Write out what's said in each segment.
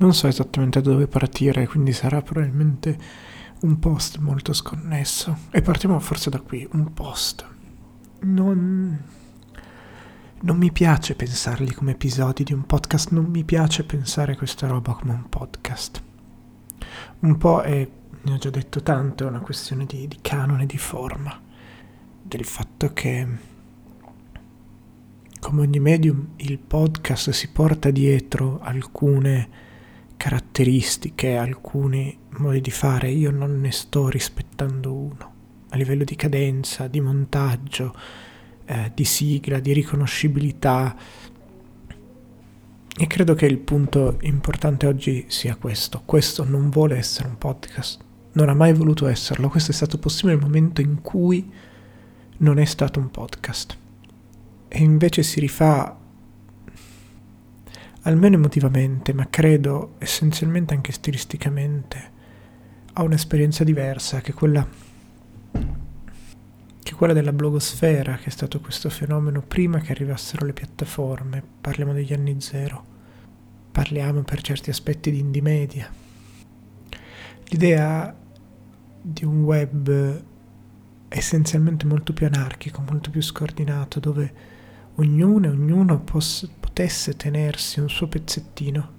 Non so esattamente da dove partire, quindi sarà probabilmente un post molto sconnesso. E partiamo forse da qui, un post. Non... Non mi piace pensarli come episodi di un podcast, non mi piace pensare questa roba come un podcast. Un po' è, ne ho già detto tanto, è una questione di, di canone, di forma, del fatto che come ogni medium il podcast si porta dietro alcune caratteristiche, alcuni modi di fare, io non ne sto rispettando uno, a livello di cadenza, di montaggio, eh, di sigla, di riconoscibilità. E credo che il punto importante oggi sia questo. Questo non vuole essere un podcast, non ha mai voluto esserlo. Questo è stato possibile nel momento in cui non è stato un podcast. E invece si rifà, almeno emotivamente, ma credo essenzialmente anche stilisticamente, a un'esperienza diversa che quella che quella della blogosfera, che è stato questo fenomeno prima che arrivassero le piattaforme, parliamo degli anni zero, parliamo per certi aspetti di indie media. L'idea di un web essenzialmente molto più anarchico, molto più scordinato, dove ognuno e ognuno poss- potesse tenersi un suo pezzettino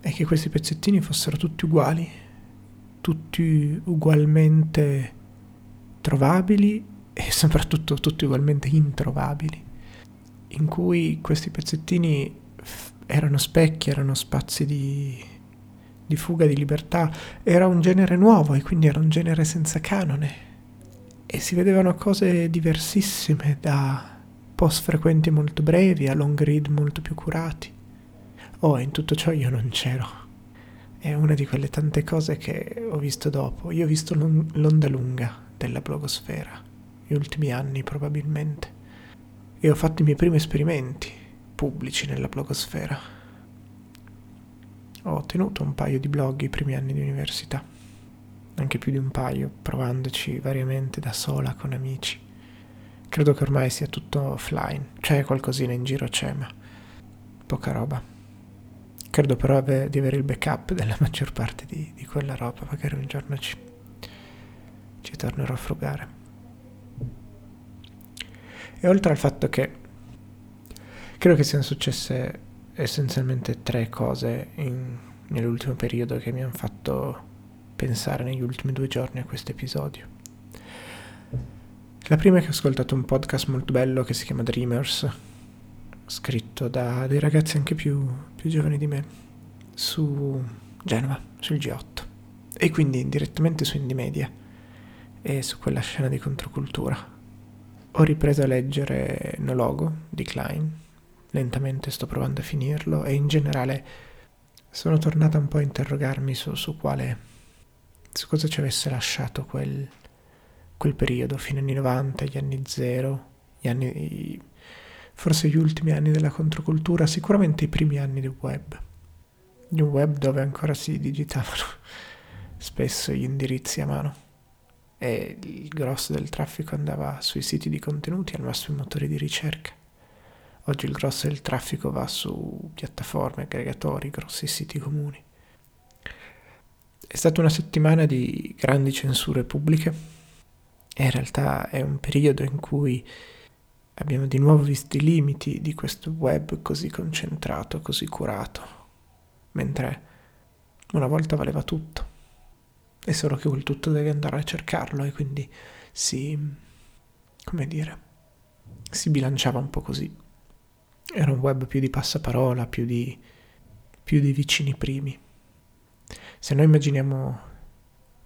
e che questi pezzettini fossero tutti uguali, tutti ugualmente trovabili e soprattutto tutti ugualmente introvabili, in cui questi pezzettini erano specchi, erano spazi di, di fuga, di libertà, era un genere nuovo e quindi era un genere senza canone. E si vedevano cose diversissime da post frequenti molto brevi a long read molto più curati. Oh, in tutto ciò io non c'ero. È una di quelle tante cose che ho visto dopo. Io ho visto l'onda lunga della blogosfera gli ultimi anni probabilmente, e ho fatto i miei primi esperimenti pubblici nella blogosfera. Ho tenuto un paio di blog i primi anni di università, anche più di un paio, provandoci variamente da sola con amici. Credo che ormai sia tutto offline, c'è qualcosina in giro, c'è, ma poca roba. Credo però di avere il backup della maggior parte di, di quella roba, magari un giorno ci, ci tornerò a frugare. E oltre al fatto che credo che siano successe essenzialmente tre cose in, nell'ultimo periodo che mi hanno fatto pensare negli ultimi due giorni a questo episodio. La prima è che ho ascoltato un podcast molto bello che si chiama Dreamers, scritto da dei ragazzi anche più, più giovani di me, su Genova, sul G8, e quindi direttamente su Indie Media e su quella scena di controcultura. Ho ripreso a leggere No Logo di Klein, lentamente sto provando a finirlo e in generale sono tornata un po' a interrogarmi su, su quale, su cosa ci avesse lasciato quel, quel periodo, fine anni 90, gli anni zero, gli anni, forse gli ultimi anni della controcultura, sicuramente i primi anni del web, di un web dove ancora si digitavano spesso gli indirizzi a mano e il grosso del traffico andava sui siti di contenuti, al massimo motori di ricerca. Oggi il grosso del traffico va su piattaforme, aggregatori, grossi siti comuni. È stata una settimana di grandi censure pubbliche e in realtà è un periodo in cui abbiamo di nuovo visto i limiti di questo web così concentrato, così curato, mentre una volta valeva tutto. È solo che quel tutto devi andare a cercarlo e quindi si, come dire, si bilanciava un po' così. Era un web più di passaparola, più di, più di vicini primi. Se noi immaginiamo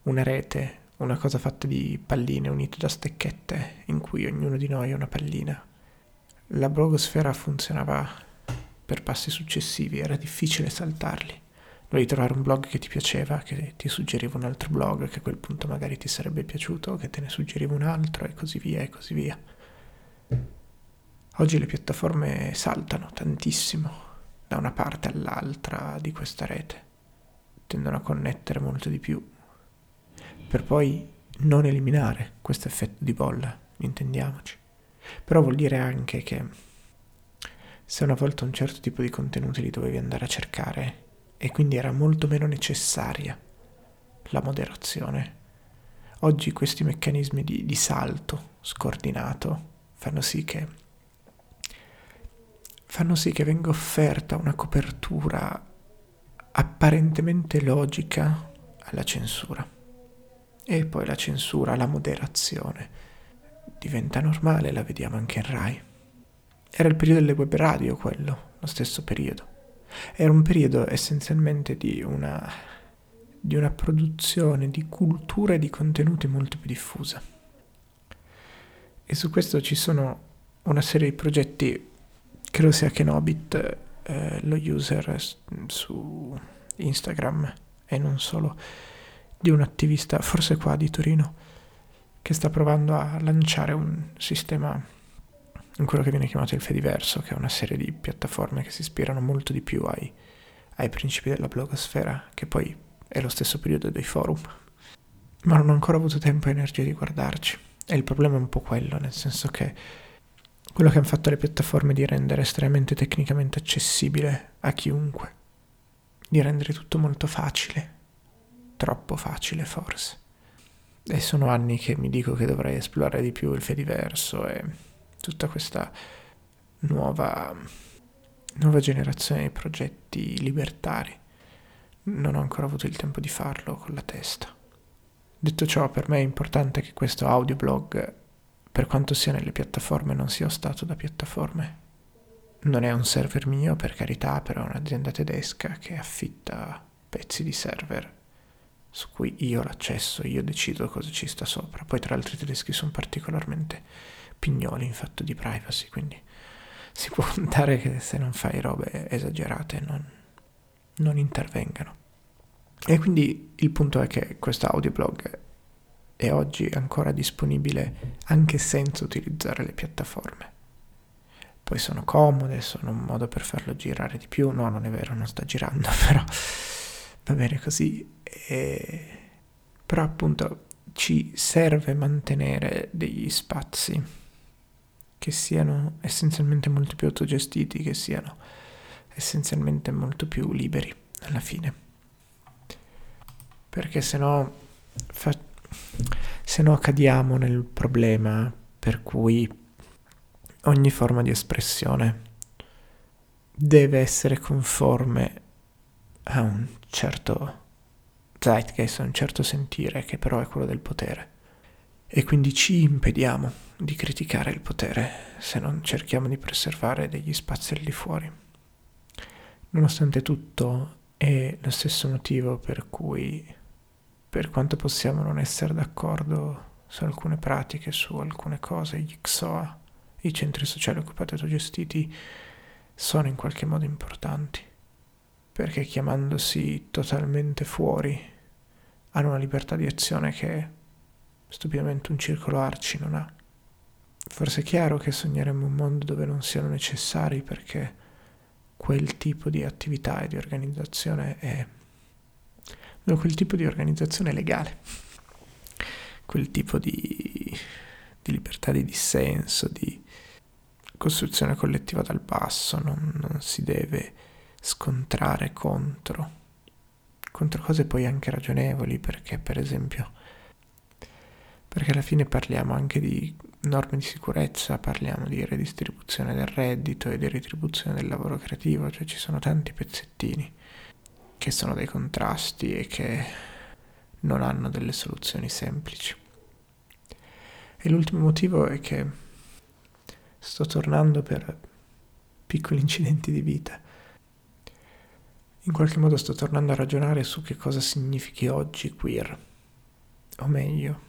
una rete, una cosa fatta di palline unite da stecchette in cui ognuno di noi è una pallina, la blogosfera funzionava per passi successivi, era difficile saltarli. Dovevi trovare un blog che ti piaceva, che ti suggeriva un altro blog che a quel punto magari ti sarebbe piaciuto, che te ne suggeriva un altro e così via e così via. Oggi le piattaforme saltano tantissimo da una parte all'altra di questa rete, tendono a connettere molto di più, per poi non eliminare questo effetto di bolla, intendiamoci. Però vuol dire anche che se una volta un certo tipo di contenuti li dovevi andare a cercare e quindi era molto meno necessaria la moderazione. Oggi questi meccanismi di, di salto scordinato fanno sì che fanno sì che venga offerta una copertura apparentemente logica alla censura. E poi la censura, la moderazione diventa normale, la vediamo anche in Rai. Era il periodo delle web radio quello, lo stesso periodo. Era un periodo essenzialmente di una, di una produzione di cultura e di contenuti molto più diffusa. E su questo ci sono una serie di progetti, credo sia Kenobit, eh, lo user su Instagram e non solo, di un attivista, forse qua di Torino, che sta provando a lanciare un sistema in quello che viene chiamato il Fediverso, che è una serie di piattaforme che si ispirano molto di più ai, ai principi della blogosfera, che poi è lo stesso periodo dei forum. Ma non ho ancora avuto tempo e energia di guardarci. E il problema è un po' quello, nel senso che quello che hanno fatto le piattaforme di rendere estremamente tecnicamente accessibile a chiunque, di rendere tutto molto facile, troppo facile forse. E sono anni che mi dico che dovrei esplorare di più il Fediverso e tutta questa nuova, nuova generazione di progetti libertari. Non ho ancora avuto il tempo di farlo con la testa. Detto ciò, per me è importante che questo audioblog, per quanto sia nelle piattaforme, non sia stato da piattaforme. Non è un server mio, per carità, però è un'azienda tedesca che affitta pezzi di server su cui io l'accesso, io decido cosa ci sta sopra. Poi tra l'altro i tedeschi sono particolarmente pignoli in fatto di privacy, quindi si può contare che se non fai robe esagerate non, non intervengano. E quindi il punto è che questo audioblog è oggi ancora disponibile anche senza utilizzare le piattaforme. Poi sono comode, sono un modo per farlo girare di più. No, non è vero, non sta girando, però va bene così. E... Però appunto ci serve mantenere degli spazi che siano essenzialmente molto più autogestiti, che siano essenzialmente molto più liberi alla fine. Perché se no, fa... se no cadiamo nel problema per cui ogni forma di espressione deve essere conforme a un certo zeitgeist, un certo sentire che però è quello del potere. E quindi ci impediamo di criticare il potere se non cerchiamo di preservare degli spazi di fuori. Nonostante tutto è lo stesso motivo per cui, per quanto possiamo non essere d'accordo su alcune pratiche, su alcune cose, gli XOA, i centri sociali occupati e autogestiti, sono in qualche modo importanti perché chiamandosi totalmente fuori hanno una libertà di azione che stupidamente un circolo arci non ha. Forse è chiaro che sogneremmo un mondo dove non siano necessari perché quel tipo di attività e di organizzazione è quel tipo di organizzazione è legale, quel tipo di, di libertà di dissenso, di costruzione collettiva dal basso, non, non si deve scontrare contro, contro cose poi anche ragionevoli, perché per esempio, perché alla fine parliamo anche di norme di sicurezza, parliamo di redistribuzione del reddito e di ritribuzione del lavoro creativo, cioè ci sono tanti pezzettini che sono dei contrasti e che non hanno delle soluzioni semplici. E l'ultimo motivo è che sto tornando per piccoli incidenti di vita in qualche modo sto tornando a ragionare su che cosa significhi oggi queer, o meglio,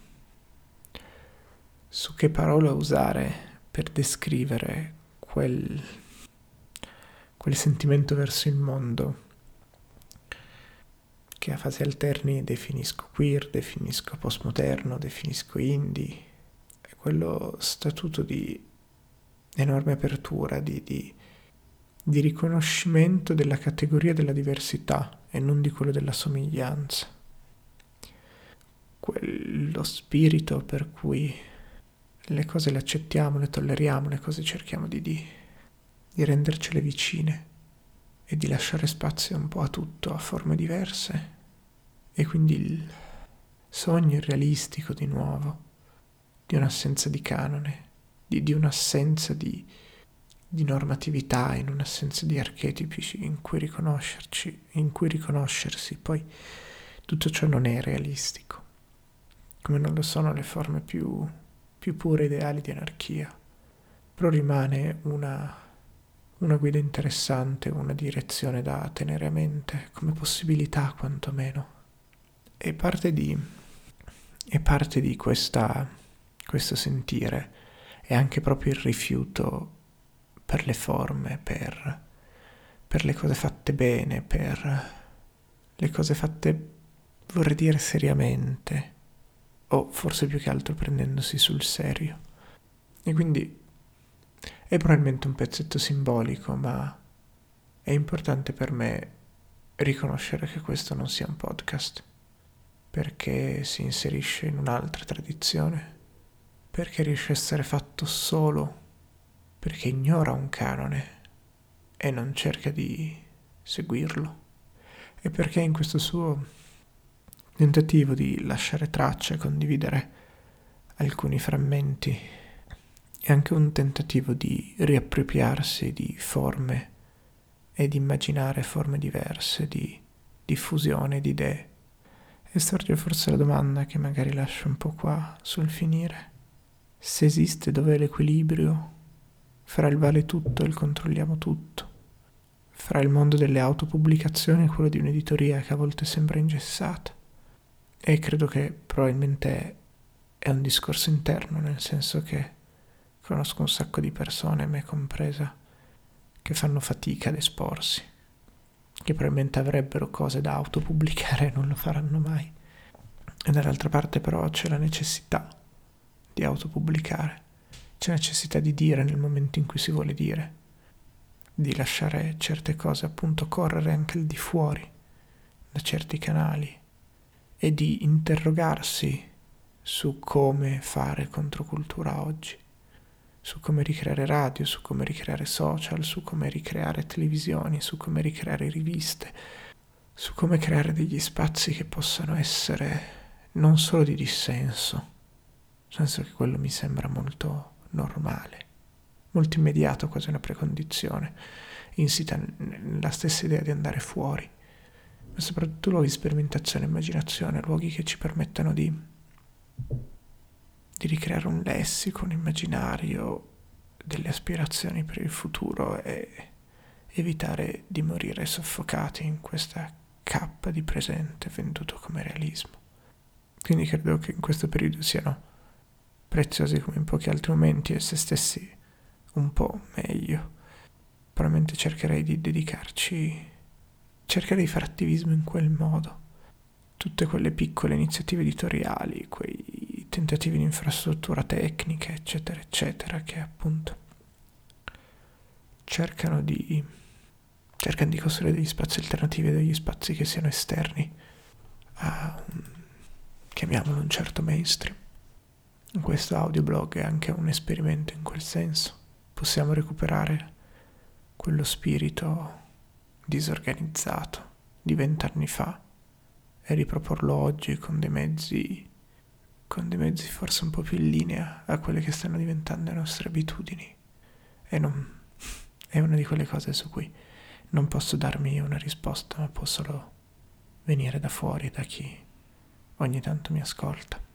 su che parola usare per descrivere quel, quel sentimento verso il mondo. Che a fasi alterni definisco queer, definisco postmoderno, definisco indie, è quello statuto di enorme apertura, di, di di riconoscimento della categoria della diversità e non di quello della somiglianza. Quello spirito per cui le cose le accettiamo, le tolleriamo, le cose cerchiamo di, di, di rendercele vicine e di lasciare spazio un po' a tutto, a forme diverse. E quindi il sogno irrealistico di nuovo, di un'assenza di canone, di, di un'assenza di, di normatività, in un'assenza di archetipi in cui riconoscerci, in cui riconoscersi. Poi tutto ciò non è realistico, come non lo sono le forme più, più pure ideali di anarchia, però rimane una, una guida interessante, una direzione da tenere a mente, come possibilità quantomeno. E parte di, e parte di questa, questo sentire è anche proprio il rifiuto per le forme, per, per le cose fatte bene, per le cose fatte, vorrei dire, seriamente, o forse più che altro prendendosi sul serio. E quindi è probabilmente un pezzetto simbolico, ma è importante per me riconoscere che questo non sia un podcast, perché si inserisce in un'altra tradizione, perché riesce a essere fatto solo perché ignora un canone e non cerca di seguirlo, e perché in questo suo tentativo di lasciare traccia condividere alcuni frammenti è anche un tentativo di riappropriarsi di forme e di immaginare forme diverse, di diffusione di idee. E sorge forse la domanda che magari lascio un po' qua sul finire. Se esiste dov'è l'equilibrio fra il vale tutto e il controlliamo tutto, fra il mondo delle autopubblicazioni e quello di un'editoria che a volte sembra ingessata. E credo che probabilmente è un discorso interno, nel senso che conosco un sacco di persone, me compresa, che fanno fatica ad esporsi, che probabilmente avrebbero cose da autopubblicare e non lo faranno mai. E dall'altra parte però c'è la necessità di autopubblicare c'è necessità di dire nel momento in cui si vuole dire, di lasciare certe cose appunto correre anche al di fuori da certi canali e di interrogarsi su come fare controcultura oggi, su come ricreare radio, su come ricreare social, su come ricreare televisioni, su come ricreare riviste, su come creare degli spazi che possano essere non solo di dissenso, nel senso che quello mi sembra molto normale, molto immediato, quasi una precondizione, insita nella stessa idea di andare fuori, ma soprattutto luoghi di sperimentazione immaginazione, luoghi che ci permettano di, di ricreare un lessico, un immaginario delle aspirazioni per il futuro e evitare di morire soffocati in questa cappa di presente venduto come realismo. Quindi credo che in questo periodo siano preziosi come in pochi altri momenti e se stessi un po' meglio. Probabilmente cercherei di dedicarci, cercherei di fare attivismo in quel modo. Tutte quelle piccole iniziative editoriali, quei tentativi di infrastruttura tecnica, eccetera, eccetera, che appunto cercano di, cercano di costruire degli spazi alternativi, degli spazi che siano esterni a un, chiamiamolo un certo mainstream. Questo audioblog è anche un esperimento in quel senso. Possiamo recuperare quello spirito disorganizzato di vent'anni fa e riproporlo oggi con dei mezzi con dei mezzi forse un po' più in linea a quelle che stanno diventando le nostre abitudini. E non è una di quelle cose su cui non posso darmi una risposta, ma può solo venire da fuori, da chi ogni tanto mi ascolta.